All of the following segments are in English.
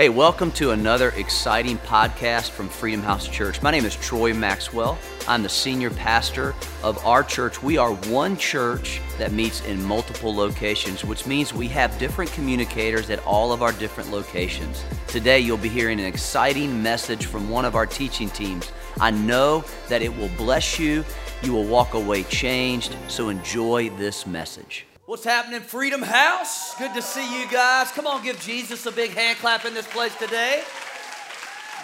Hey, welcome to another exciting podcast from Freedom House Church. My name is Troy Maxwell. I'm the senior pastor of our church. We are one church that meets in multiple locations, which means we have different communicators at all of our different locations. Today, you'll be hearing an exciting message from one of our teaching teams. I know that it will bless you. You will walk away changed. So enjoy this message. What's happening, Freedom House? Good to see you guys. Come on, give Jesus a big hand clap in this place today.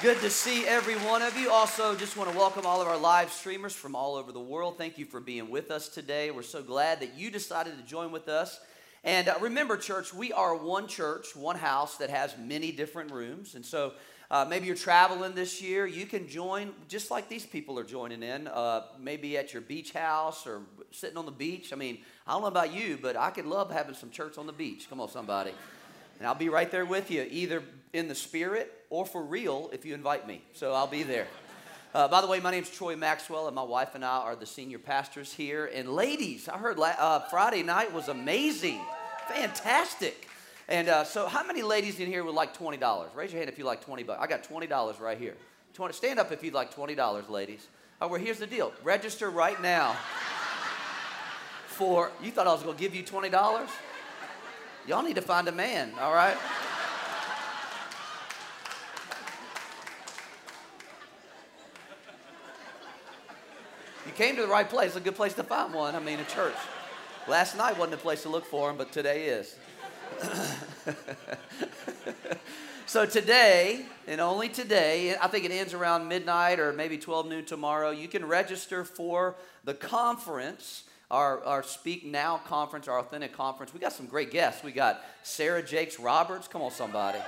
Good to see every one of you. Also, just want to welcome all of our live streamers from all over the world. Thank you for being with us today. We're so glad that you decided to join with us. And uh, remember, church, we are one church, one house that has many different rooms. And so uh, maybe you're traveling this year. You can join just like these people are joining in, uh, maybe at your beach house or sitting on the beach. I mean, I don't know about you, but I could love having some church on the beach. Come on, somebody. And I'll be right there with you, either in the spirit or for real if you invite me. So I'll be there. Uh, by the way, my name's Troy Maxwell, and my wife and I are the senior pastors here. And ladies, I heard la- uh, Friday night was amazing, fantastic. And uh, so, how many ladies in here would like twenty dollars? Raise your hand if you like twenty bucks. I got twenty dollars right here. 20, stand up if you'd like twenty dollars, ladies. Oh, well, here's the deal. Register right now for. You thought I was going to give you twenty dollars? Y'all need to find a man. All right. You came to the right place. A good place to find one. I mean, a church. Last night wasn't a place to look for him, but today is. so today, and only today, I think it ends around midnight or maybe 12 noon tomorrow, you can register for the conference. Our, our Speak Now conference, our authentic conference. We got some great guests. We got Sarah Jakes Roberts. Come on, somebody.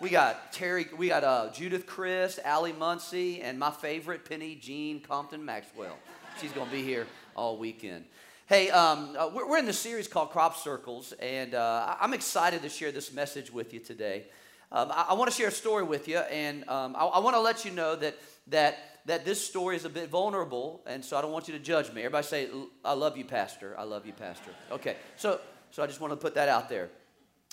We got Terry, we got uh, Judith Chris, Allie Muncie, and my favorite, Penny Jean Compton Maxwell. She's going to be here all weekend. Hey, um, uh, we're, we're, in the series called Crop Circles, and uh, I'm excited to share this message with you today. Um, I, I want to share a story with you, and um, I, I want to let you know that, that, that this story is a bit vulnerable, and so I don't want you to judge me. Everybody say, I love you, Pastor. I love you, Pastor. Okay, so, so I just want to put that out there.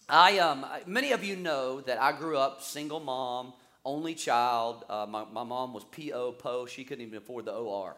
I, um, many of you know that I grew up single mom, only child. Uh, my, my mom was P.O. Po. She couldn't even afford the O.R.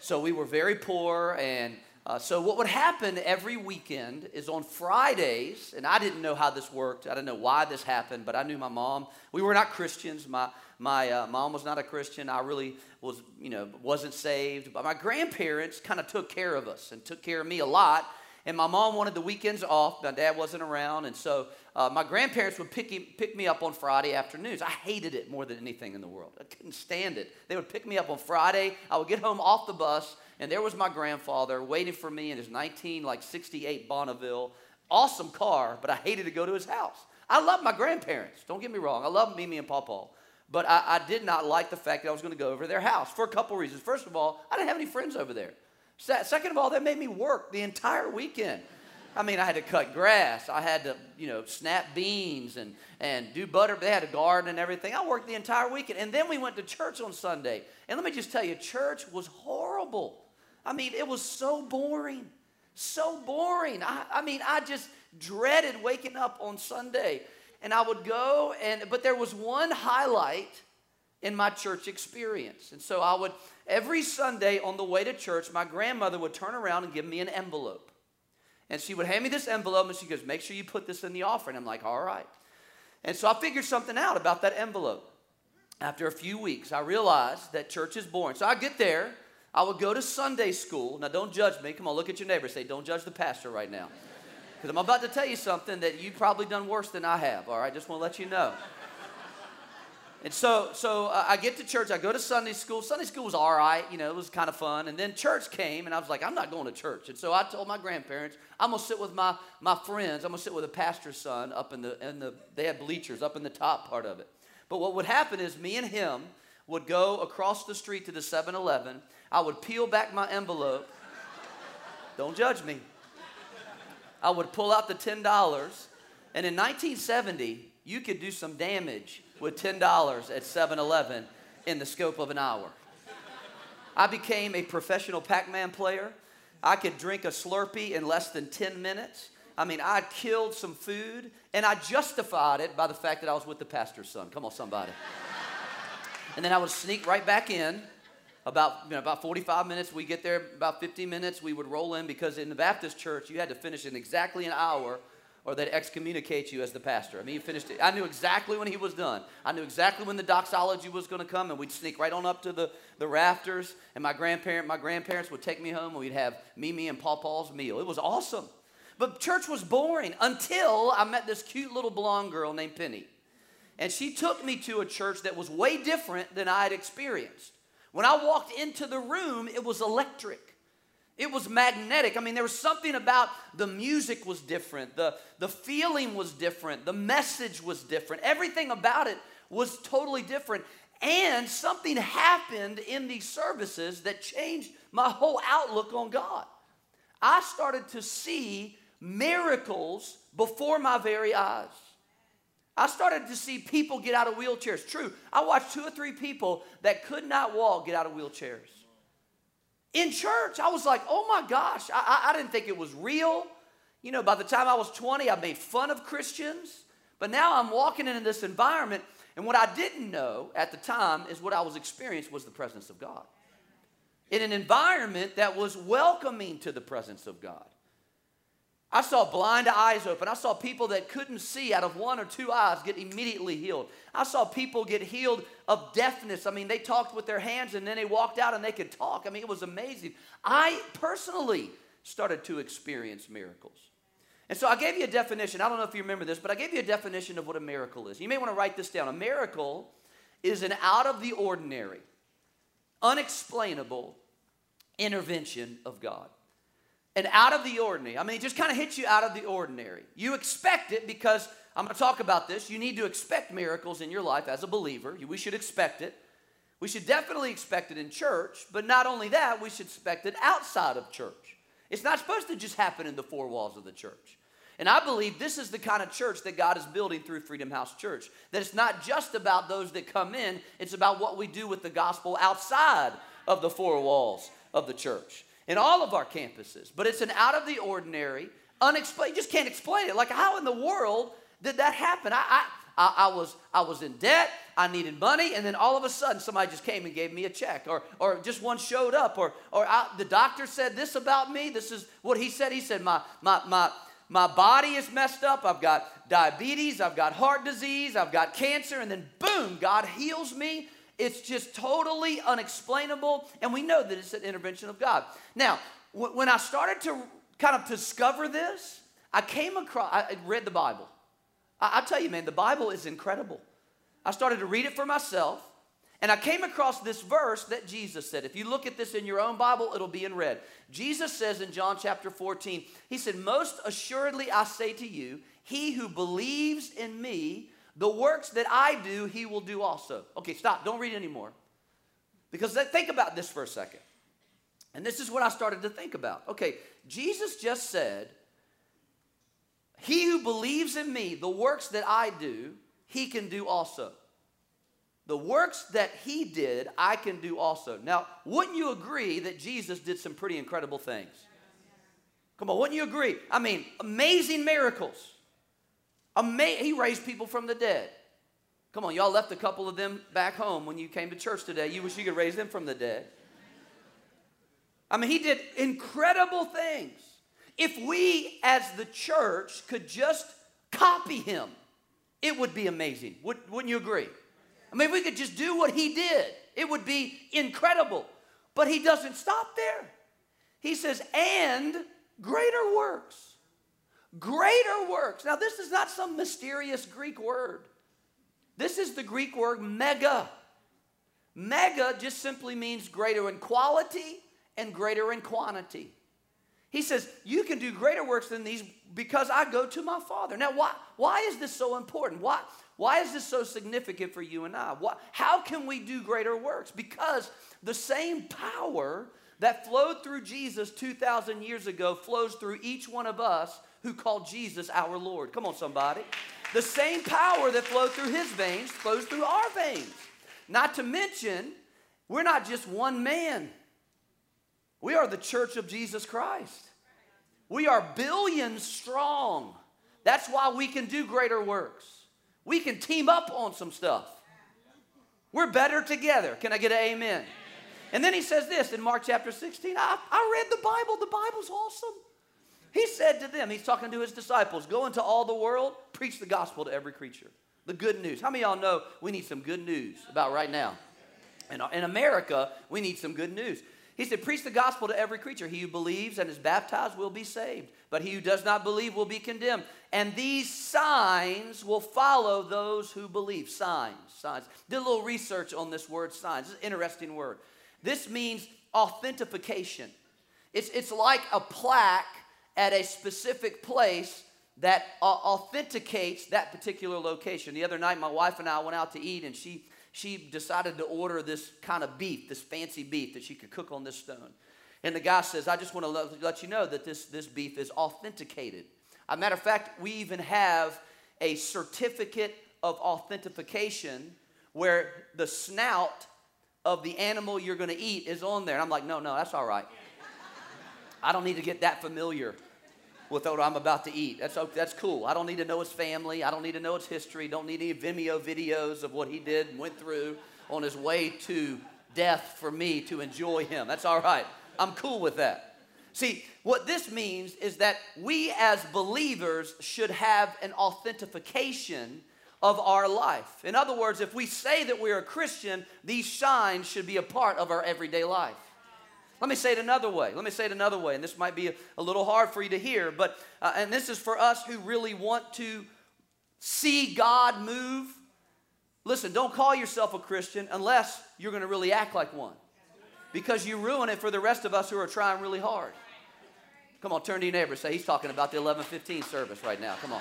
So we were very poor, and uh, so, what would happen every weekend is on Fridays, and I didn't know how this worked. I didn't know why this happened, but I knew my mom. We were not Christians. My, my uh, mom was not a Christian. I really was, you know, wasn't saved. But my grandparents kind of took care of us and took care of me a lot. And my mom wanted the weekends off. My dad wasn't around. And so uh, my grandparents would pick, him, pick me up on Friday afternoons. I hated it more than anything in the world. I couldn't stand it. They would pick me up on Friday. I would get home off the bus and there was my grandfather waiting for me in his 19 like 68 Bonneville. Awesome car, but I hated to go to his house. I love my grandparents. Don't get me wrong. I love Mimi and Papa. But I, I did not like the fact that I was going to go over their house for a couple reasons. First of all, I didn't have any friends over there. Second of all, that made me work the entire weekend. I mean, I had to cut grass. I had to, you know, snap beans and, and do butter. They had a garden and everything. I worked the entire weekend. And then we went to church on Sunday. And let me just tell you, church was horrible. I mean, it was so boring. So boring. I, I mean, I just dreaded waking up on Sunday. And I would go, and but there was one highlight in my church experience. And so I would, every Sunday on the way to church, my grandmother would turn around and give me an envelope. And she would hand me this envelope and she goes, Make sure you put this in the offering. I'm like, All right. And so I figured something out about that envelope. After a few weeks, I realized that church is boring. So I get there, I would go to Sunday school. Now, don't judge me. Come on, look at your neighbor. Say, don't judge the pastor right now. Because I'm about to tell you something that you've probably done worse than I have, all right? Just want to let you know. And so, so uh, I get to church. I go to Sunday school. Sunday school was all right, you know, it was kind of fun. And then church came, and I was like, I'm not going to church. And so I told my grandparents, I'm gonna sit with my my friends. I'm gonna sit with a pastor's son up in the in the. They had bleachers up in the top part of it. But what would happen is me and him would go across the street to the 7-Eleven I would peel back my envelope. Don't judge me. I would pull out the $10. And in 1970, you could do some damage with $10 at 7 Eleven in the scope of an hour. I became a professional Pac Man player. I could drink a Slurpee in less than 10 minutes. I mean, I killed some food and I justified it by the fact that I was with the pastor's son. Come on, somebody. And then I would sneak right back in. About, you know, about 45 minutes, we get there about 50 minutes, we would roll in because in the Baptist church, you had to finish in exactly an hour or they'd excommunicate you as the pastor. I mean, he finished it. I knew exactly when he was done. I knew exactly when the doxology was going to come, and we'd sneak right on up to the, the rafters, and my grandparent, my grandparents would take me home, and we'd have Mimi and Paw Paw's meal. It was awesome. But church was boring until I met this cute little blonde girl named Penny. And she took me to a church that was way different than I had experienced. When I walked into the room, it was electric. It was magnetic. I mean, there was something about the music was different, the, the feeling was different, the message was different. Everything about it was totally different. And something happened in these services that changed my whole outlook on God. I started to see miracles before my very eyes. I started to see people get out of wheelchairs. True, I watched two or three people that could not walk get out of wheelchairs in church. I was like, oh my gosh, I, I, didn't think it was real. You know, by the time I was 20, I made fun of Christians. But now I'm walking into this environment, and what I didn't know at the time is what I was experiencing was the presence of God. In an environment that was welcoming to the presence of God. I saw blind eyes open. I saw people that couldn't see out of one or two eyes get immediately healed. I saw people get healed of deafness. I mean, they talked with their hands and then they walked out and they could talk. I mean, it was amazing. I personally started to experience miracles. And so I gave you a definition. I don't know if you remember this, but I gave you a definition of what a miracle is. You may want to write this down. A miracle is an out of the ordinary, unexplainable intervention of God and out of the ordinary. I mean, it just kind of hits you out of the ordinary. You expect it because I'm going to talk about this. You need to expect miracles in your life as a believer. We should expect it. We should definitely expect it in church, but not only that, we should expect it outside of church. It's not supposed to just happen in the four walls of the church. And I believe this is the kind of church that God is building through Freedom House Church. That it's not just about those that come in, it's about what we do with the gospel outside of the four walls of the church in all of our campuses. But it's an out of the ordinary, unexplained. You just can't explain it. Like, how in the world did that happen? I, I, I, I, was, I was in debt, I needed money, and then all of a sudden somebody just came and gave me a check, or, or just one showed up, or, or I, the doctor said this about me. This is what he said. He said, my, my, my, my body is messed up. I've got diabetes, I've got heart disease, I've got cancer, and then boom, God heals me it's just totally unexplainable, and we know that it's an intervention of God. Now, when I started to kind of discover this, I came across, I read the Bible. I, tell you, man, the Bible is incredible. I started to read it for myself, and I came across this verse that Jesus said. If you look at this in your own Bible, it'll be in red. Jesus says in John chapter 14, He said, Most assuredly I say to you, he who believes in me the works that I do, he will do also. Okay, stop. Don't read anymore. Because think about this for a second. And this is what I started to think about. Okay, Jesus just said, He who believes in me, the works that I do, he can do also. The works that he did, I can do also. Now, wouldn't you agree that Jesus did some pretty incredible things? Come on, wouldn't you agree? I mean, amazing miracles. Ama- he raised people from the dead. Come on, y'all left a couple of them back home when you came to church today. You wish you could raise them from the dead. I mean, he did incredible things. If we as the church could just copy him, it would be amazing. Would, not you agree? I mean, if we could just do what he did, it would be incredible. But he doesn't stop there. He says, and greater works. Greater works. Now, this is not some mysterious Greek word. This is the Greek word mega. Mega just simply means greater in quality and greater in quantity. He says, You can do greater works than these because I go to my Father. Now, why, why is this so important? Why, why is this so significant for you and I? Why, how can we do greater works? Because the same power that flowed through Jesus 2,000 years ago flows through each one of us who call Jesus our Lord. Come on, somebody. The same power that flowed through his veins flows through our veins. Not to mention, we're not just one man, we are the church of Jesus Christ. We are billions strong. That's why we can do greater works. We can team up on some stuff. We're better together. Can I get an amen? And then he says this in Mark chapter 16 I, I read the Bible. The Bible's awesome. He said to them, he's talking to his disciples, go into all the world, preach the gospel to every creature. The good news. How many y'all know we need some good news about right now? In, in America, we need some good news. He said, Preach the gospel to every creature. He who believes and is baptized will be saved, but he who does not believe will be condemned. And these signs will follow those who believe. Signs, signs. Did a little research on this word signs. It's an interesting word. This means authentication. It's, it's like a plaque at a specific place that authenticates that particular location. The other night, my wife and I went out to eat, and she she decided to order this kind of beef, this fancy beef that she could cook on this stone. And the guy says, I just want to let, let you know that this, this beef is authenticated. As a matter of fact, we even have a certificate of authentication where the snout of the animal you're going to eat is on there. And I'm like, no, no, that's all right. I don't need to get that familiar with what I'm about to eat. That's, that's cool. I don't need to know his family. I don't need to know his history. Don't need any Vimeo videos of what he did and went through on his way to death for me to enjoy him. That's all right. I'm cool with that. See, what this means is that we as believers should have an authentication of our life. In other words, if we say that we're a Christian, these signs should be a part of our everyday life. Let me say it another way. Let me say it another way. And this might be a, a little hard for you to hear, but, uh, and this is for us who really want to see God move. Listen, don't call yourself a Christian unless you're going to really act like one. Because you ruin it for the rest of us who are trying really hard. Come on, turn to your neighbor. Say, he's talking about the 1115 service right now. Come on.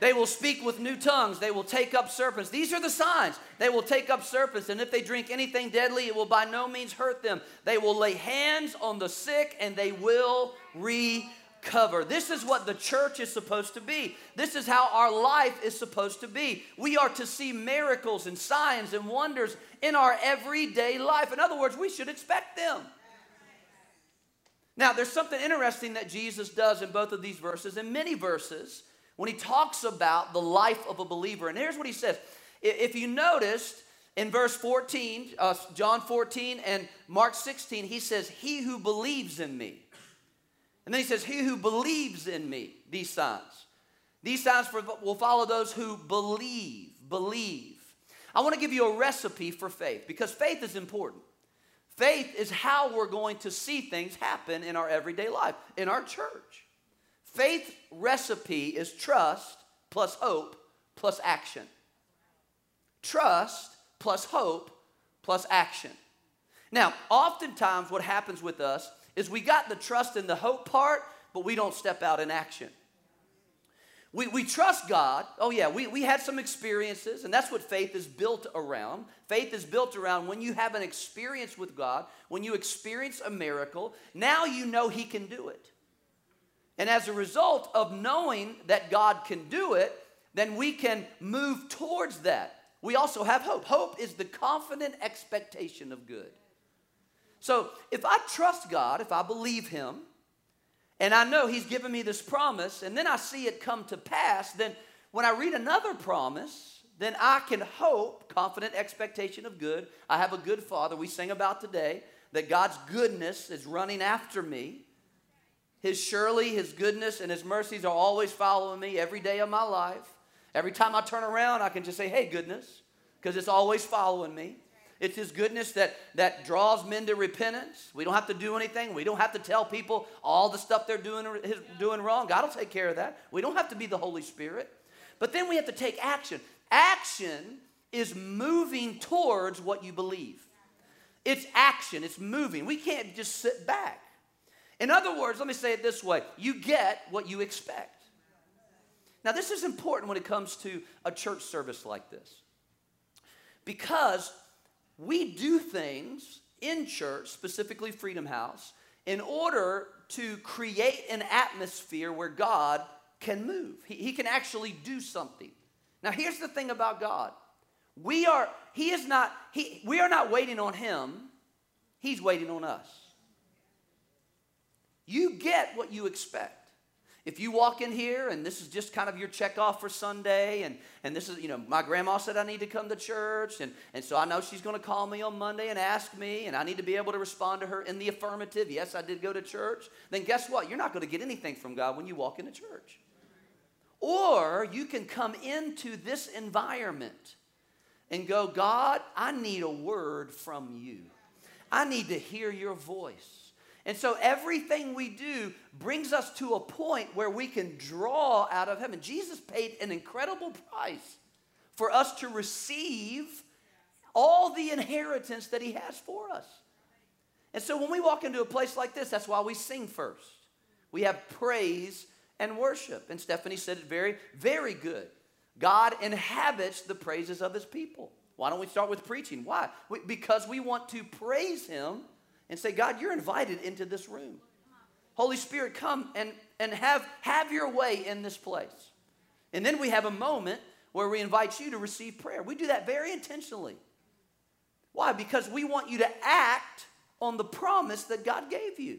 They will speak with new tongues. They will take up serpents. These are the signs. They will take up serpents, and if they drink anything deadly, it will by no means hurt them. They will lay hands on the sick, and they will recover. This is what the church is supposed to be. This is how our life is supposed to be. We are to see miracles and signs and wonders in our everyday life. In other words, we should expect them. Now, there's something interesting that Jesus does in both of these verses, in many verses when he talks about the life of a believer. And here's what he says. If you noticed in verse 14, uh, John 14 and Mark 16, he says, He who believes in me. And then he says, He who believes in me, these signs. These signs for, will follow those who believe. Believe. I want to give you a recipe for faith because faith is important. Faith is how we're going to see things happen in our everyday life, in our church. Faith recipe is trust plus hope plus action. Trust plus hope plus action. Now, oftentimes what happens with us is we got the trust and the hope part, but we don't step out in action. We, we trust God. Oh, yeah, we, we had some experiences, and that's what faith is built around. Faith is built around when you have an experience with God, when you experience a miracle, now you know He can do it. And as a result of knowing that God can do it, then we can move towards that. We also have hope. Hope is the confident expectation of good. So if I trust God, if I believe Him, and I know He's given me this promise, and then I see it come to pass, then when I read another promise, then I can hope, confident expectation of good. I have a good Father. We sing about today that God's goodness is running after me. His surely, His goodness, and His mercies are always following me every day of my life. Every time I turn around, I can just say, hey, goodness, because it's always following me. It's His goodness that, that draws men to repentance. We don't have to do anything. We don't have to tell people all the stuff they're doing, doing wrong. God will take care of that. We don't have to be the Holy Spirit. But then we have to take action. Action is moving towards what you believe. It's action, it's moving. We can't just sit back. In other words, let me say it this way you get what you expect. Now, this is important when it comes to a church service like this because we do things in church, specifically Freedom House, in order to create an atmosphere where God can move. He, he, can actually do something. Now, here's the thing about God. We are, He is not, he, we are not waiting on Him, He's waiting on us. You get what you expect. If you walk in here and this is just kind of your check off for Sunday, and, and this is, you know, my grandma said I need to come to church, and, and so I know she's going to call me on Monday and ask me, and I need to be able to respond to her in the affirmative. Yes, I did go to church. Then guess what? You're not going to get anything from God when you walk into church. Or you can come into this environment and go, God, I need a word from you. I need to hear your voice. And so everything we do brings us to a point where we can draw out of heaven. Jesus paid an incredible price for us to receive all the inheritance that he has for us. And so when we walk into a place like this, that's why we sing first. We have praise and worship. And Stephanie said it very, very good. God inhabits the praises of his people. Why don't we start with preaching? Why? because we want to praise him and say, God, you're invited into this room. Holy Spirit, come and, and have, have your way in this place. And then we have a moment where we invite you to receive prayer. We do that very intentionally. Why? Because we want you to act on the promise that God gave you.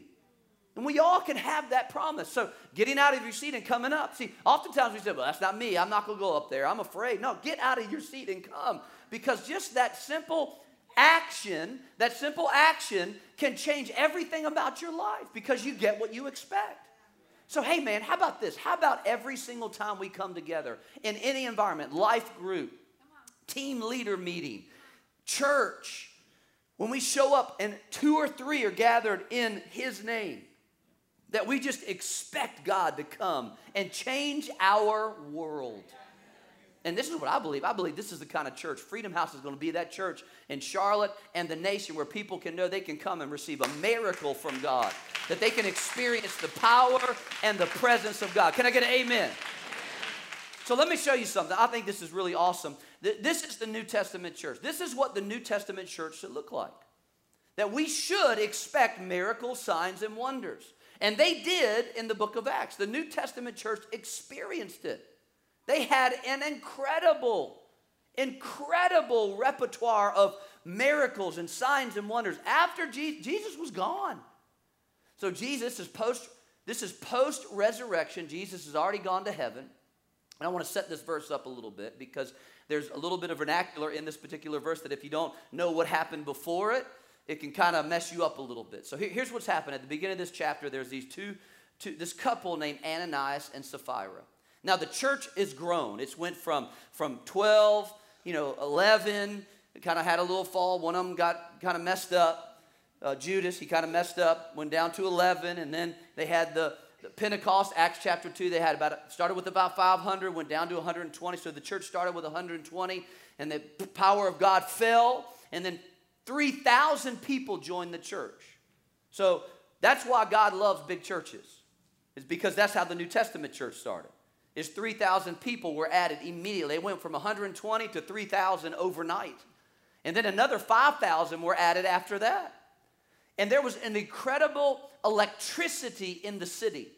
And we all can have that promise. So getting out of your seat and coming up. See, oftentimes we say, well, that's not me. I'm not going to go up there. I'm afraid. No, get out of your seat and come. Because just that simple action, that simple action, can change everything about your life because you get what you expect. So, hey, man, how about this? How about every single time we come together in any environment, life group, team leader meeting, church, when we show up and two or three are gathered in His name, that we just expect God to come and change our world. And this is what I believe. I believe this is the kind of church. Freedom House is going to be that church in Charlotte and the nation where people can know they can come and receive a miracle from God, that they can experience the power and the presence of God. Can I get an amen? So let me show you something. I think this is really awesome. This is the New Testament church. This is what the New Testament church should look like. That we should expect miracles, signs, and wonders. And they did in the book of Acts. The New Testament church experienced it. They had an incredible, incredible repertoire of miracles and signs and wonders after Jesus was gone. So Jesus is post this is post resurrection. Jesus has already gone to heaven. And I want to set this verse up a little bit because there's a little bit of vernacular in this particular verse that if you don't know what happened before it, it can kind of mess you up a little bit. So here's what's happened. At the beginning of this chapter, there's these two, two this couple named Ananias and Sapphira. Now the church is grown. It's went from from 12, you know, 11, kind of had a little fall. One of them got kind of messed up. Uh, Judas, he kind of messed up, went down to 11, and then they had the, the Pentecost, Acts chapter 2, they had about, started with about 500, went down to 120. So the church started with 120, and the power of God fell, and then 3,000 people joined the church. So that's why God loves big churches, is because that's how the New Testament church started is 3,000 people were added immediately. It went from 120 to 3,000 overnight. And then another 5,000 were added after that. And there was an incredible electricity in the city.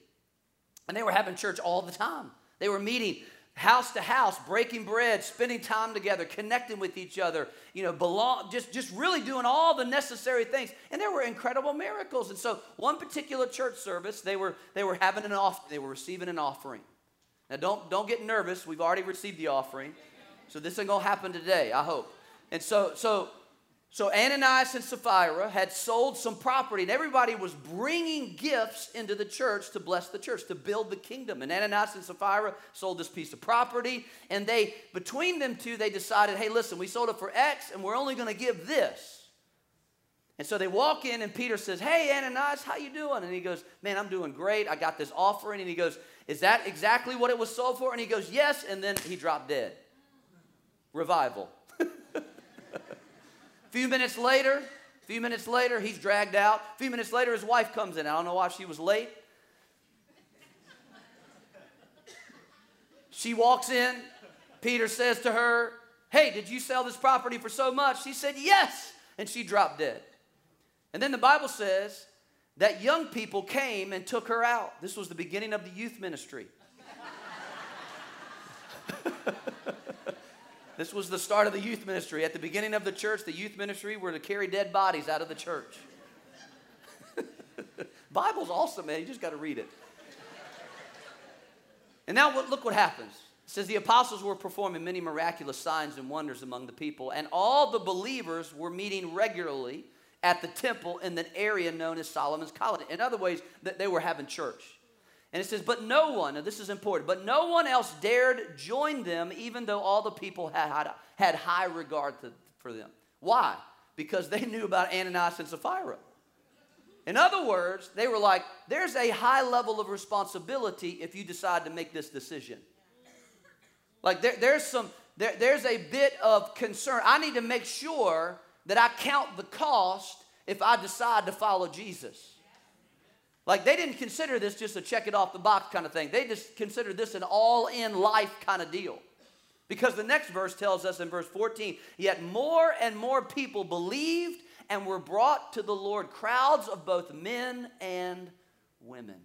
And they were having church all the time. They were meeting house to house, breaking bread, spending time together, connecting with each other, you know, belong, just, just really doing all the necessary things. And there were incredible miracles. And so one particular church service, they were, they were having an off, they were receiving an offering. Now, don't, don't get nervous. We've already received the offering. So this ain't going to happen today, I hope. And so, so, so Ananias and Sapphira had sold some property, and everybody was bringing gifts into the church to bless the church, to build the kingdom. And Ananias and Sapphira sold this piece of property, and they, between them two, they decided, hey, listen, we sold it for X, and we're only going to give this. And so they walk in, and Peter says, hey, Ananias, how you doing? And he goes, man, I'm doing great. I got this offering. And he goes, is that exactly what it was sold for? And he goes, Yes. And then he dropped dead. Revival. a few minutes later, a few minutes later, he's dragged out. A few minutes later, his wife comes in. I don't know why she was late. She walks in. Peter says to her, Hey, did you sell this property for so much? She said, Yes. And she dropped dead. And then the Bible says that young people came and took her out. This was the beginning of the youth ministry. this was the start of the youth ministry. At the beginning of the church, the youth ministry were to carry dead bodies out of the church. Bible's awesome, man. You just got to read it. And now look what happens. It says the apostles were performing many miraculous signs and wonders among the people, and all the believers were meeting regularly at the temple in the area known as Solomon's Colonnade. In other ways, that they were having church. And it says, but no one, this is important, but no one else dared join them, even though all the people had, had, had high regard to, for them. Why? Because they knew about Ananias and Sapphira. In other words, they were like, there's a high level of responsibility if you decide to make this decision. Like there, there's some, there, there's a bit of concern. I need to make sure that I count the cost if I decide to follow Jesus. Like they didn't consider this just a check it off the box kind of thing. They just considered this an all in life kind of deal. Because the next verse tells us in verse 14, yet more and more people believed and were brought to the Lord, crowds of both men and women.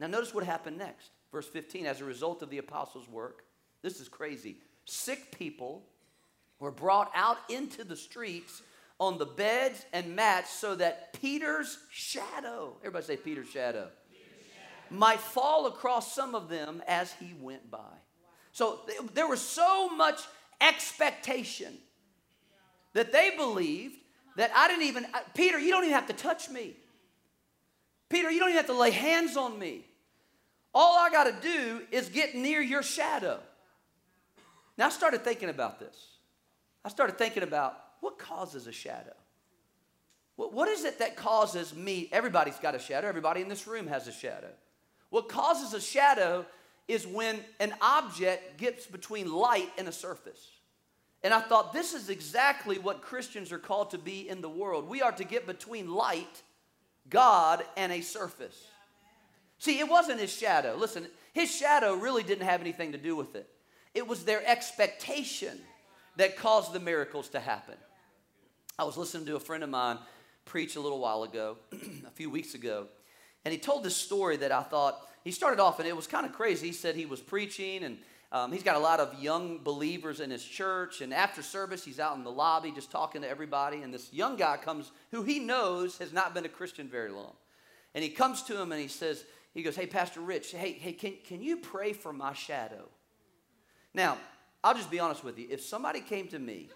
Now, notice what happened next. Verse 15, as a result of the apostles' work, this is crazy. Sick people were brought out into the streets on the beds and mats so that Peter's shadow, everybody say Peter's shadow, Peter's shadow. might fall across some of them as he went by. So there was so much expectation that they believed that I didn't even, Peter, you don't even have to touch me. Peter, you don't even have to lay hands on me. All I got to do is get near your shadow. Now I started thinking about this. I started thinking about what causes a shadow? What, what is it that causes me? Everybody's got a shadow. Everybody in this room has a shadow. What causes a shadow is when an object gets between light and a surface. And I thought this is exactly what Christians are called to be in the world. We are to get between light, God, and a surface. See, it wasn't his shadow. Listen, his shadow really didn't have anything to do with it, it was their expectation that caused the miracles to happen. I was listening to a friend of mine preach a little while ago, a few weeks ago, and he told this story that I thought, he started off and it was kind of crazy. He said he was preaching and um, he's got a lot of young believers in his church. And after service, he's out in the lobby just talking to everybody. And this young guy comes who he knows has not been a Christian very long. And he comes to him and he says, he goes, Hey, Pastor Rich, hey, hey, can, can you pray for my shadow? Now, I'll just be honest with you. If somebody came to me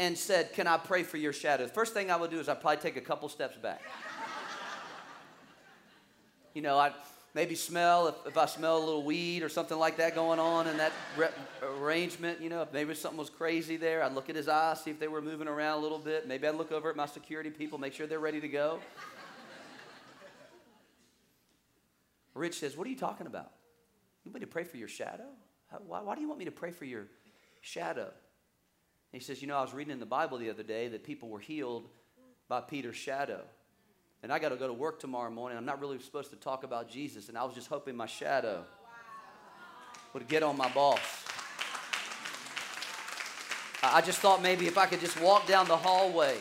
and said, Can I pray for your shadow? The first thing I would do is I'd probably take a couple steps back. you know, I'd maybe smell, if, if I smell a little weed or something like that going on in that re- arrangement, you know, if maybe something was crazy there, I'd look at his eyes, see if they were moving around a little bit. Maybe I'd look over at my security people, make sure they're ready to go. Rich says, What are you talking about? You want me to pray for your shadow? Why, why do you want me to pray for your shadow? He says, You know, I was reading in the Bible the other day that people were healed by Peter's shadow. And I got to go to work tomorrow morning. I'm not really supposed to talk about Jesus. And I was just hoping my shadow would get on my boss. I just thought maybe if I could just walk down the hallway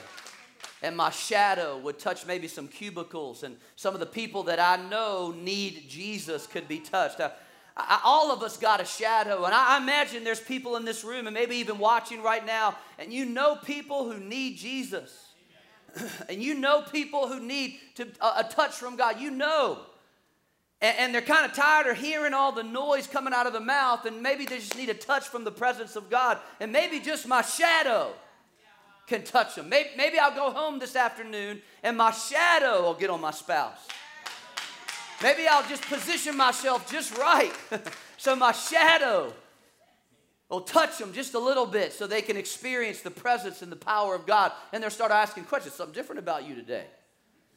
and my shadow would touch maybe some cubicles and some of the people that I know need Jesus could be touched. I, all of us got a shadow. And I, I imagine there's people in this room and maybe even watching right now, and you know people who need Jesus. and you know people who need to, a touch from God. You know. And, and they're kind of tired of hearing all the noise coming out of the mouth, and maybe they just need a touch from the presence of God. And maybe just my shadow can touch them. Maybe, maybe I'll go home this afternoon and my shadow will get on my spouse. Maybe I'll just position myself just right so my shadow will touch them just a little bit so they can experience the presence and the power of God. And they'll start asking questions something different about you today.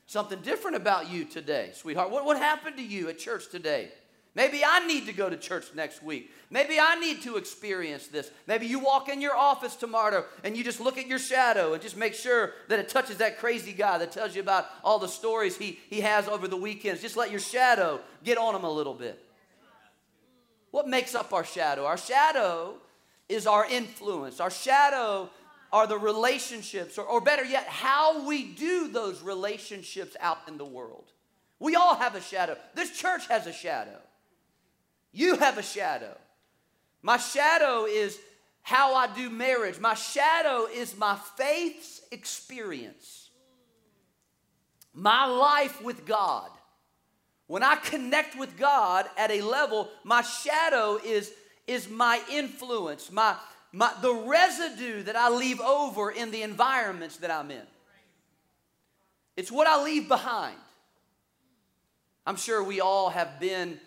Something different about you today, sweetheart. What, what happened to you at church today? Maybe I need to go to church next week. Maybe I need to experience this. Maybe you walk in your office tomorrow and you just look at your shadow and just make sure that it touches that crazy guy that tells you about all the stories he, he has over the weekends. Just let your shadow get on him a little bit. What makes up our shadow? Our shadow is our influence. Our shadow are the relationships, or, or better yet, how we do those relationships out in the world. We all have a shadow. This church has a shadow. You have a shadow. My shadow is how I do marriage. My shadow is my faith's experience. my life with God, when I connect with God at a level, my shadow is, is my influence, my, my, the residue that I leave over in the environments that I'm in. It's what I leave behind. I'm sure we all have been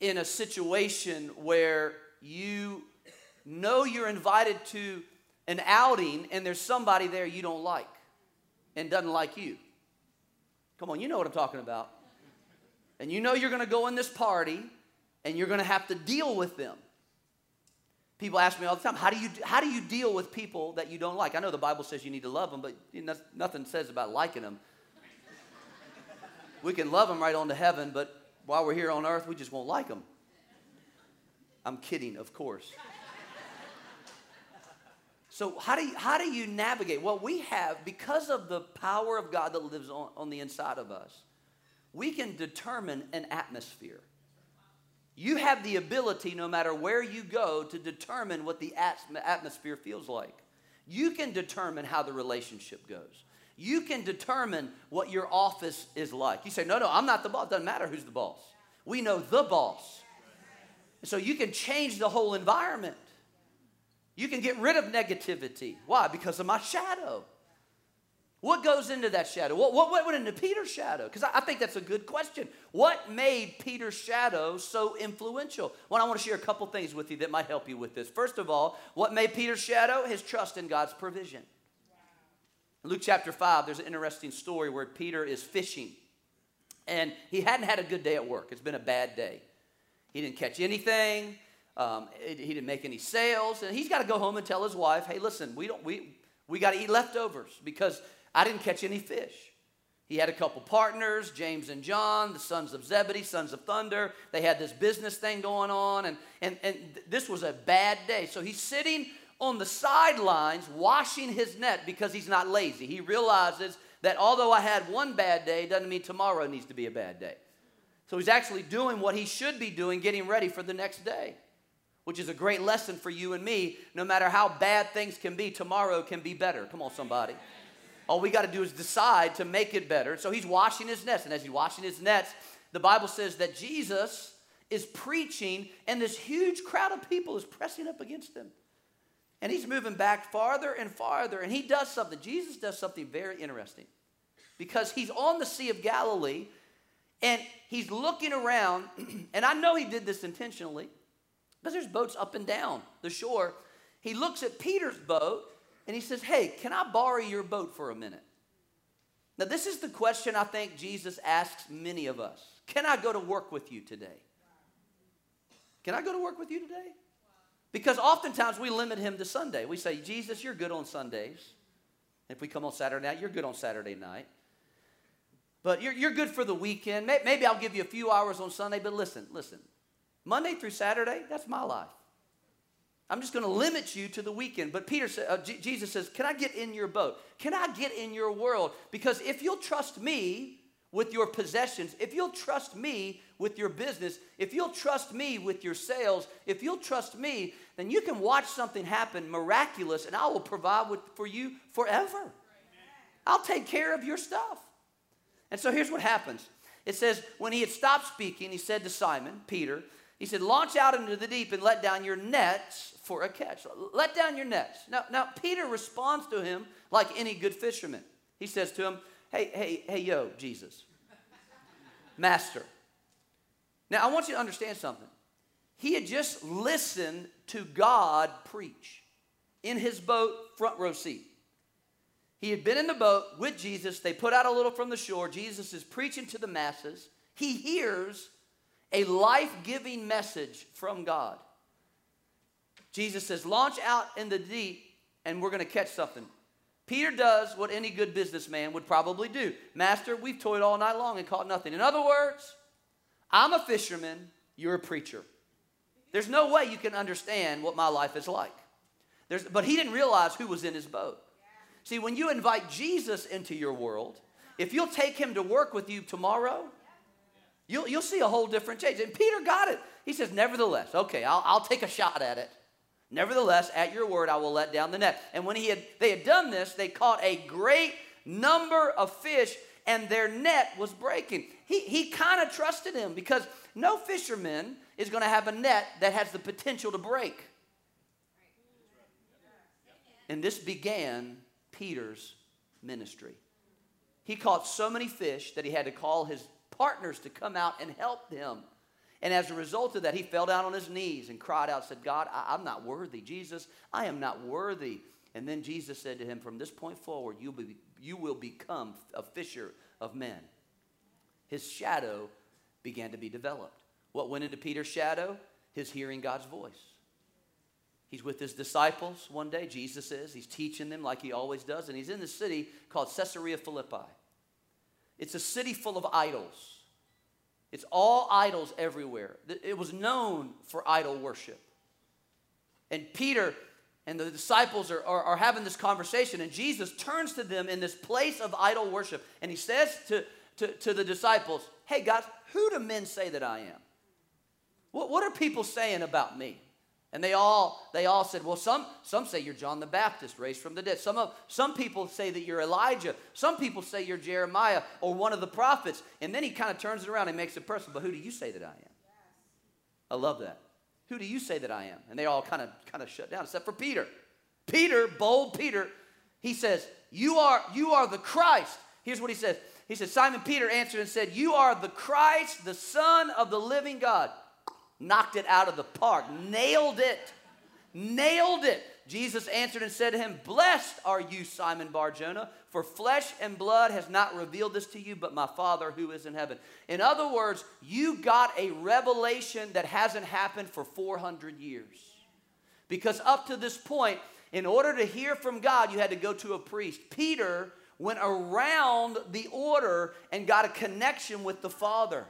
in a situation where you know you're invited to an outing and there's somebody there you don't like and doesn't like you. Come on, you know what I'm talking about. And you know you're going to go in this party and you're going to have to deal with them. People ask me all the time, how do, you, how do you deal with people that you don't like? I know the Bible says you need to love them, but nothing says about liking them. we can love them right on to heaven, but while we're here on earth, we just won't like them. I'm kidding, of course. So, how do, you, how do you navigate? Well, we have, because of the power of God that lives on, on the inside of us, we can determine an atmosphere. You have the ability, no matter where you go, to determine what the atmosphere feels like. You can determine how the relationship goes. You can determine what your office is like. You say, No, no, I'm not the boss. It Doesn't matter who's the boss. We know the boss. So you can change the whole environment. You can get rid of negativity. Why? Because of my shadow. What goes into that shadow? What, what, what went into Peter's shadow? Because I, I, think that's a good question. What made Peter's shadow so influential? Well, I want to share a couple things with you that might help you with this. First of all, what made Peter's shadow? His trust in God's provision. Luke chapter 5, there's an interesting story where Peter is fishing. And he hadn't had a good day at work. It's been a bad day. He didn't catch anything. Um, he didn't make any sales. And he's got to go home and tell his wife, hey, listen, we, don't, we, we got to eat leftovers because I didn't catch any fish. He had a couple partners, James and John, the sons of Zebedee, sons of thunder. They had this business thing going on, and, and, and this was a bad day. So he's sitting on the sidelines washing his net because he's not lazy. He realizes that although I had one bad day, doesn't mean tomorrow needs to be a bad day. So he's actually doing what he should be doing, getting ready for the next day, which is a great lesson for you and me. No matter how bad things can be, tomorrow can be better. Come on, somebody. All we got to do is decide to make it better. So he's washing his nets. And as he's washing his nets, the Bible says that Jesus is preaching, and this huge crowd of people is pressing up against him. And he's moving back farther and farther. And he does something. Jesus does something very interesting because he's on the Sea of Galilee and he's looking around. And I know he did this intentionally because there's boats up and down the shore. He looks at Peter's boat and he says, Hey, can I borrow your boat for a minute? Now, this is the question I think Jesus asks many of us Can I go to work with you today? Can I go to work with you today? Because oftentimes we limit him to Sunday. We say, Jesus, you're good on Sundays. If we come on Saturday night, you're good on Saturday night. But you're, you're good for the weekend. Maybe I'll give you a few hours on Sunday, but listen, listen. Monday through Saturday, that's my life. I'm just going to limit you to the weekend. But Peter uh, J- Jesus says, Can I get in your boat? Can I get in your world? Because if you'll trust me with your possessions, if you'll trust me with your business, if you'll trust me with your sales, if you'll trust me, then you can watch something happen miraculous and I will provide with, for you forever. I'll take care of your stuff. And so here's what happens it says, When he had stopped speaking, he said to Simon, Peter, he said, Launch out into the deep and let down your nets for a catch. Let down your nets. Now, now Peter responds to him like any good fisherman. He says to him, Hey, hey, hey, yo, Jesus, Master. Now, I want you to understand something. He had just listened to God preach in his boat, front row seat. He had been in the boat with Jesus. They put out a little from the shore. Jesus is preaching to the masses. He hears a life giving message from God. Jesus says, Launch out in the deep and we're going to catch something. Peter does what any good businessman would probably do Master, we've toiled all night long and caught nothing. In other words, I'm a fisherman, you're a preacher. There's no way you can understand what my life is like. There's, but he didn't realize who was in his boat. See, when you invite Jesus into your world, if you'll take him to work with you tomorrow, You'll, you'll see a whole different change. And Peter got it. He says, Nevertheless, okay, I'll, I'll take a shot at it. Nevertheless, at your word, I will let down the net. And when he had, they had done this, they caught a great number of fish, and their net was breaking. He, he kind of trusted him because no fisherman is going to have a net that has the potential to break. And this began Peter's ministry. He caught so many fish that he had to call his partners to come out and help him. And as a result of that, he fell down on his knees and cried out, said, God, I, am not worthy. Jesus, I am not worthy. And then Jesus said to him, From this point forward, you, be, you will become a fisher of men. His shadow began to be developed. What went into Peter's shadow? His hearing God's voice. He's with his disciples one day, Jesus is. He's teaching them like he always does. And he's in the city called Caesarea Philippi. It's a city full of idols. It's all idols everywhere. It was known for idol worship. And Peter and the disciples are, are, are, having this conversation, and Jesus turns to them in this place of idol worship, and he says to, to, to the disciples, Hey guys, who do men say that I am? What, what are people saying about me? And they all they all said, well, some some say you're John the Baptist raised from the dead. Some of some people say that you're Elijah. Some people say you're Jeremiah or one of the prophets. And then he kind of turns it around and makes it personal. But who do you say that I am? I love that. Who do you say that I am? And they all kind of kind of shut down, except for Peter. Peter, bold Peter, he says, You are you are the Christ. Here's what he says. He says, Simon Peter answered and said, You are the Christ, the Son of the living God knocked it out of the park, nailed it, nailed it. Jesus answered and said to him, Blessed are you, Simon Bar Jonah, for flesh and blood has not revealed this to you, but my Father who is in heaven. In other words, you got a revelation that hasn't happened for 400 years. Because up to this point, in order to hear from God, you had to go to a priest. Peter went around the order and got a connection with the Father.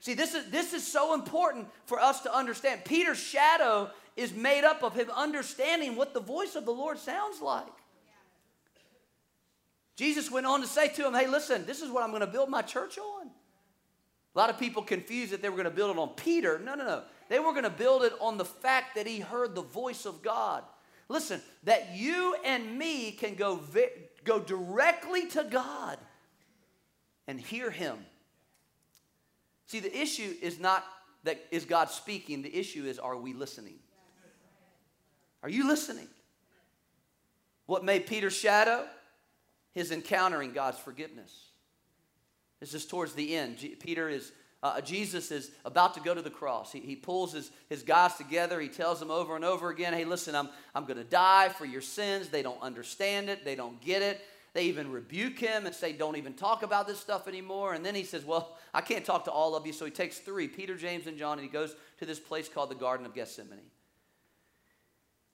See, this is, this is so important for us to understand. Peter's shadow is made up of him understanding what the voice of the Lord sounds like. Jesus went on to say to him, Hey, listen, this is what I'm going to build my church on. A lot of people confused that they were going to build it on Peter. No, no, no. They were going to build it on the fact that he heard the voice of God. Listen, that you and me can go, go directly to God and hear him See, the issue is not that is God speaking, the issue is are we listening? Are you listening? What made Peter's shadow? His encountering God's forgiveness. This is towards the end. G- Peter is, uh, Jesus is about to go to the cross. He, he pulls his, his guys together. He tells them over and over again, hey, listen, I'm, I'm going to die for your sins. They don't understand it, they don't get it. They even rebuke him and say, Don't even talk about this stuff anymore. And then he says, Well, I can't talk to all of you. So he takes three Peter, James, and John, and he goes to this place called the Garden of Gethsemane.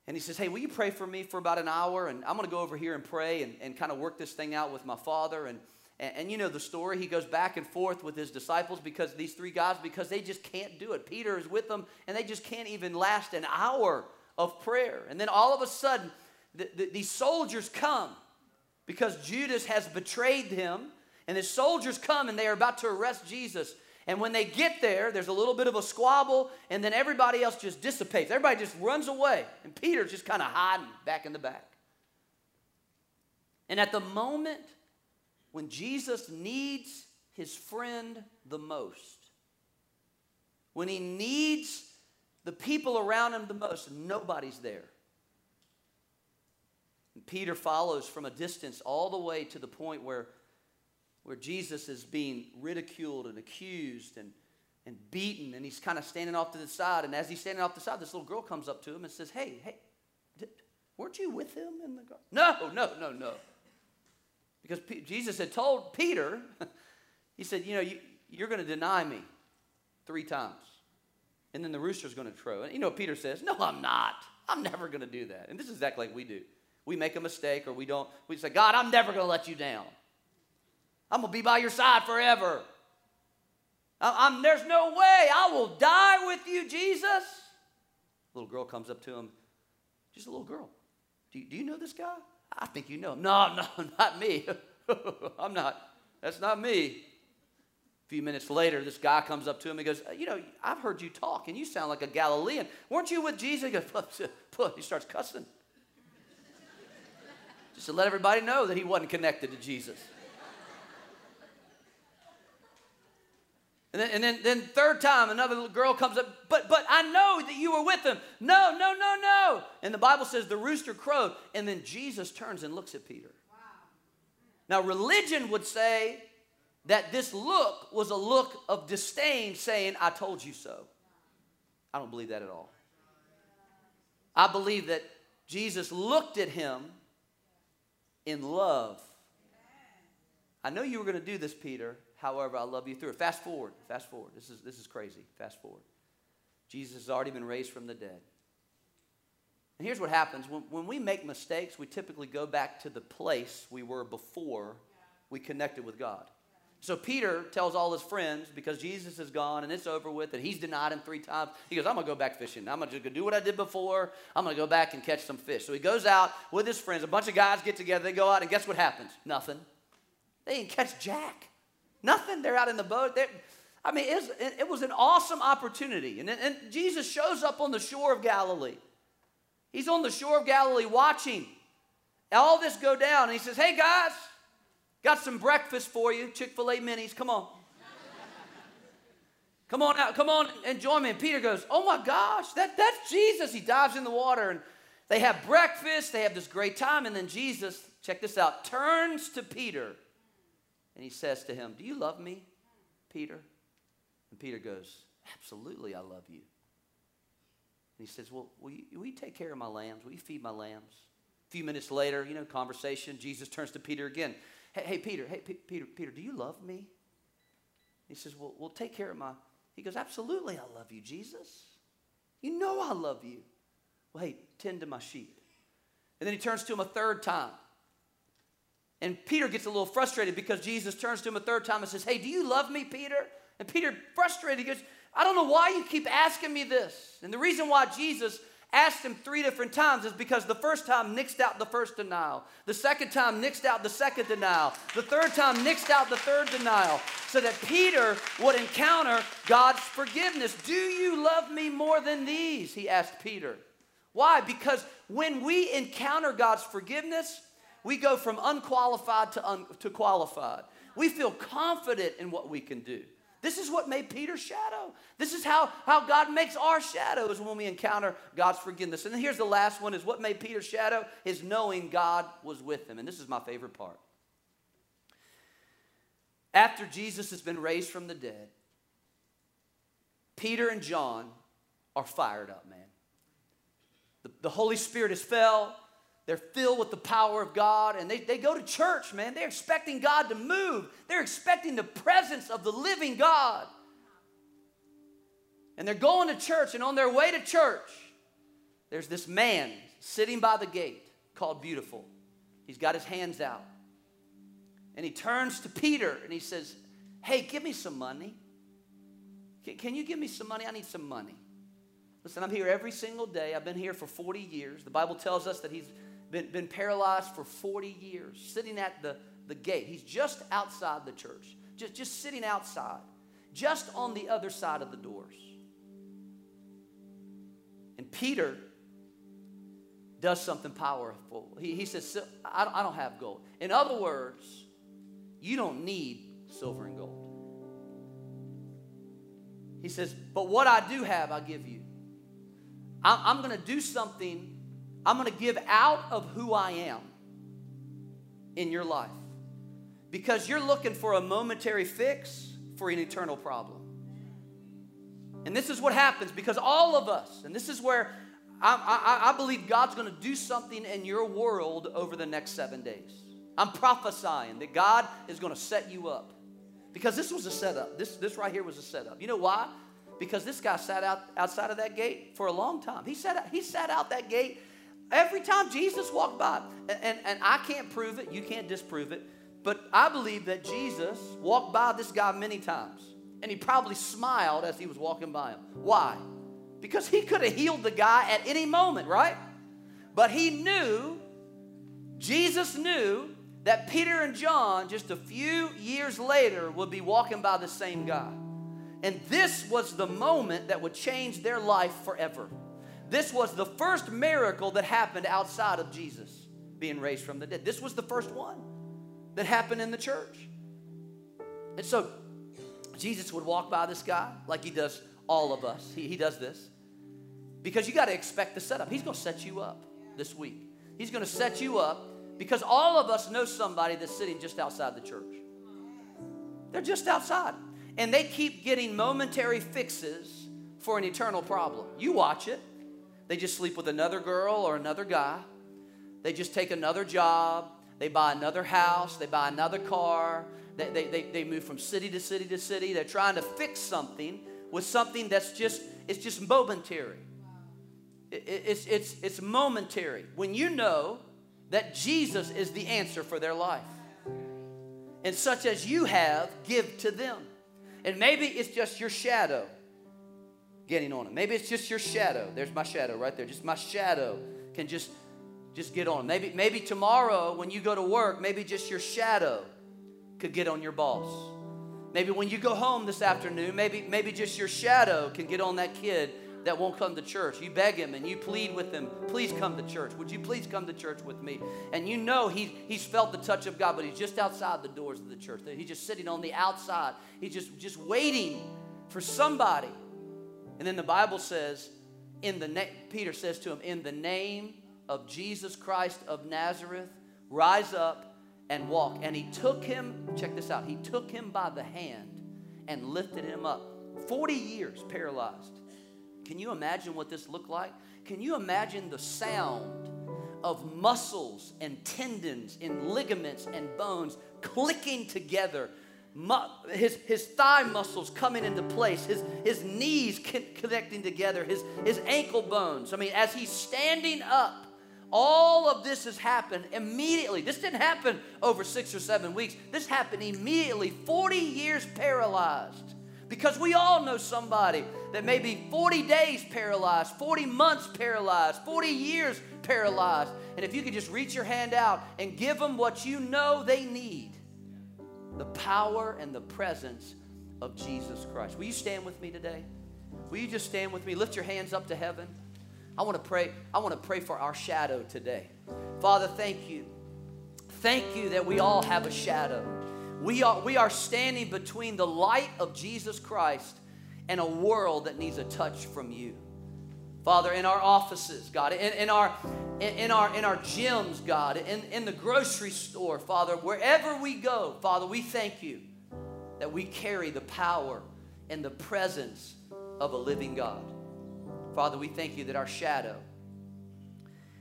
And he says, Hey, will you pray for me for about an hour? And I'm going to go over here and pray and, and kind of work this thing out with my father. And, and, and, you know the story. He goes back and forth with his disciples because these three guys, because they just can't do it. Peter is with them, and they just can't even last an hour of prayer. And then all of a sudden, the, the, these soldiers come because Judas has betrayed him. And his soldiers come and they are about to arrest Jesus. And when they get there, there's a little bit of a squabble, and then everybody else just dissipates. Everybody just runs away. And Peter's just kind of hiding back in the back. And at the moment when Jesus needs his friend the most, when he needs the people around him the most, nobody's there. Peter follows from a distance all the way to the point where, where Jesus is being ridiculed and accused and, and beaten, and he's kind of standing off to the side. And as he's standing off the side, this little girl comes up to him and says, Hey, hey, did, weren't you with him in the garden? No, no, no, no. Because P- Jesus had told Peter, He said, You know, you, you're going to deny me three times. And then the rooster's going to crow. And you know what Peter says? No, I'm not. I'm never going to do that. And this is exactly like we do we make a mistake or we don't, we say, God, I'm never going to let you down. I'm going to be by your side forever. I'm, there's no way I will die with you, Jesus. Little girl comes up to him, just a little girl. Do you, do you know this guy? I think you know him. No, no, not me. I'm not. That's not me. A few minutes later, this guy comes up to him and goes, You know, I've heard you talk and you sound like a Galilean. Weren't you with Jesus? He goes, He starts cussing just to let everybody know that he wasn't connected to Jesus. And then, and then, then third time, another little girl comes up, but, but I know that you were with him. No, no, no, no. And the Bible says the rooster crowed. And then Jesus turns and looks at Peter. Wow. Now, religion would say that this look was a look of disdain, saying, I told you so. I don't believe that at all. I believe that Jesus looked at him in love. I know you were going to do this, Peter. However, I love you through it. Fast forward. Fast forward. This is, this is crazy. Fast forward. Jesus has already been raised from the dead. And here's what happens when, when we make mistakes, we typically go back to the place we were before we connected with God. So Peter tells all his friends because Jesus is gone and it's over with and he's denied him three times. He goes, I'm gonna go back fishing. I'm gonna do what I did before. I'm gonna go back and catch some fish. So he goes out with his friends. A bunch of guys get together. They go out and guess what happens? Nothing. They didn't catch jack. Nothing. They're out in the boat. They're, I mean, it was, it was, an awesome opportunity. And, and Jesus shows up on the shore of Galilee. He's on the shore of Galilee watching all this go down. And he says, Hey, guys, got some breakfast for you. Chick fil A minis. Come on. Come on out. Come on and join me. And Peter goes, Oh my gosh, that, that's Jesus. He dives in the water and they have breakfast. They have this great time. And then Jesus, check this out, turns to Peter and he says to him, Do you love me, Peter? And Peter goes, Absolutely, I love you. And he says, Well, will you, will you take care of my lambs? Will you feed my lambs? A few minutes later, you know, conversation, Jesus turns to Peter again. Hey, hey Peter, hey, P- Peter, Peter, do you love me? He says, Well, well, take care of my. He goes, Absolutely, I love you, Jesus. You know I love you. Well, hey, tend to my sheep. And then he turns to him a third time. And Peter gets a little frustrated because Jesus turns to him a third time and says, Hey, do you love me, Peter? And Peter, frustrated, he goes, I don't know why you keep asking me this. And the reason why Jesus asked him three different times is because the first time nixed out the first denial. The second time nixed out the second denial. The third time nixed out the third denial. So that Peter would encounter God's forgiveness. Do you love me more than these? He asked Peter. Why? Because when we encounter God's forgiveness, we go from unqualified to, un, to qualified. We feel confident in what we can do. This is what made Peter's shadow. This is how, how God makes our shadows when we encounter God's forgiveness. And here's the last one is what made Peter's shadow is knowing God was with him. And this is my favorite part. After Jesus has been raised from the dead, Peter and John are fired up, man. The, the Holy Spirit has fell. They're filled with the power of God and they, they go to church, man. They're expecting God to move, they're expecting the presence of the living God. And they're going to church, and on their way to church, there's this man sitting by the gate called Beautiful. He's got his hands out. And he turns to Peter and he says, Hey, give me some money. Can you give me some money? I need some money. Listen, I'm here every single day. I've been here for 40 years. The Bible tells us that he's been, been paralyzed for 40 years, sitting at the, the gate. He's just outside the church, just, just sitting outside, just on the other side of the doors. And Peter does something powerful. He, he says, I, I don't have gold. In other words, you don't need silver and gold. He says, But what I do have, I give you. I'm, I'm going to do something I'm going to give out of who I am in your life because you're looking for a momentary fix for an eternal problem. And this is what happens because all of us, and this is where I, I, I believe God's going to do something in your world over the next seven days. I'm prophesying that God is going to set you up because this was a setup. This, this right here was a setup. You know why? Because this guy sat out outside of that gate for a long time. He sat, he sat out that gate Every time Jesus walked by, and, and, I can't prove it, you can't disprove it, but I believe that Jesus walked by this guy many times. And he probably smiled as he was walking by him. Why? Because he could have healed the guy at any moment, right? But he knew, Jesus knew, that Peter and John, just a few years later, would be walking by the same guy. And this was the moment that would change their life forever. This was the first miracle that happened outside of Jesus being raised from the dead. This was the first one that happened in the church. And so Jesus would walk by this guy like he does all of us. He, he does this. Because you got to expect the setup. He's going to set you up this week. He's going to set you up because all of us know somebody that's sitting just outside the church. They're just outside. And they keep getting momentary fixes for an eternal problem. You watch it. They just sleep with another girl or another guy. They just take another job. They buy another house. They buy another car. They, they, they, they move from city to city to city. They're trying to fix something with something that's just, it's just momentary. It, it's, it's, it's momentary. When you know that Jesus is the answer for their life. And such as you have, give to them. And maybe it's just your shadow getting on them. Maybe it's just your shadow. There's my shadow right there. Just my shadow can just just get on. Maybe maybe tomorrow when you go to work, maybe just your shadow could get on your boss. Maybe when you go home this afternoon, maybe maybe just your shadow can get on that kid that won't come to church. You beg him and you plead with him, please come to church. Would you please come to church with me? And you know he, he's felt the touch of God, but he's just outside the doors of the church. He's just sitting on the outside. He's just, just waiting for somebody. And then the Bible says, in the na- Peter says to him, in the name of Jesus Christ of Nazareth, rise up and walk. And he took him, check this out, he took him by the hand and lifted him up. 40 years paralyzed. Can you imagine what this looked like? Can you imagine the sound of muscles and tendons and ligaments and bones clicking together? His, his thigh muscles coming into place, his, his knees connecting together, his, his ankle bones. I mean, as he's standing up, all of this has happened immediately. This didn't happen over six or seven weeks. This happened immediately. 40 years paralyzed. Because we all know somebody that may be 40 days paralyzed, 40 months paralyzed, 40 years paralyzed. And if you could just reach your hand out and give them what you know they need the power and the presence of Jesus Christ. Will you stand with me today? Will you just stand with me? Lift your hands up to heaven. I want to pray. I want to pray for our shadow today. Father, thank you. Thank you that we all have a shadow. We are, we are standing between the light of Jesus Christ and a world that needs a touch from you. Father, in our offices, God, in, in, our, in, our, in our gyms, God, in, in the grocery store, Father, wherever we go, Father, we thank you that we carry the power and the presence of a living God. Father, we thank you that our shadow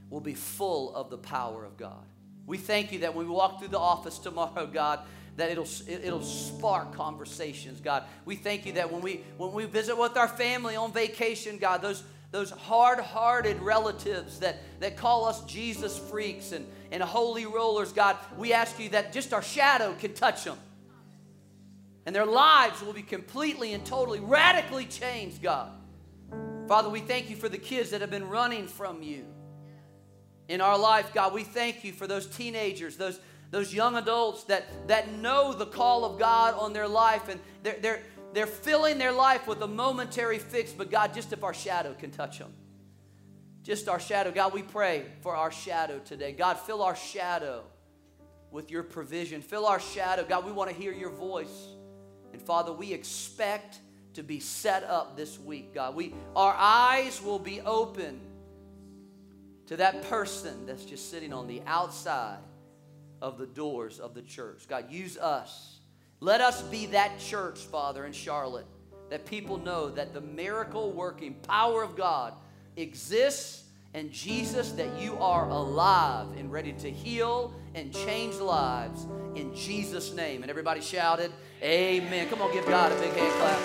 will be full of the power of God. We thank you that when we walk through the office tomorrow, God, that it'll, it'll spark conversations, God. We thank you that when we, when we visit with our family on vacation, God, those, those hard-hearted relatives that, that call us Jesus freaks and, and holy rollers, God, we ask you that just our shadow can touch them. And their lives will be completely and totally, radically changed, God. Father, we thank you for the kids that have been running from you in our life, God. We thank you for those teenagers, those those young adults that, that know the call of God on their life and they're, they're, they're filling their life with a momentary fix, but God, just if our shadow can touch them. Just our shadow. God, we pray for our shadow today. God, fill our shadow with your provision. Fill our shadow. God, we want to hear your voice. And Father, we expect to be set up this week, God. We, our eyes will be open to that person that's just sitting on the outside of the doors of the church. God, use us. Let us be that church, Father, in Charlotte, that people know that the miracle working power of God exists and Jesus, that you are alive and ready to heal and change lives in Jesus' name. And everybody shouted, Amen. Come on, give God a big hand clap.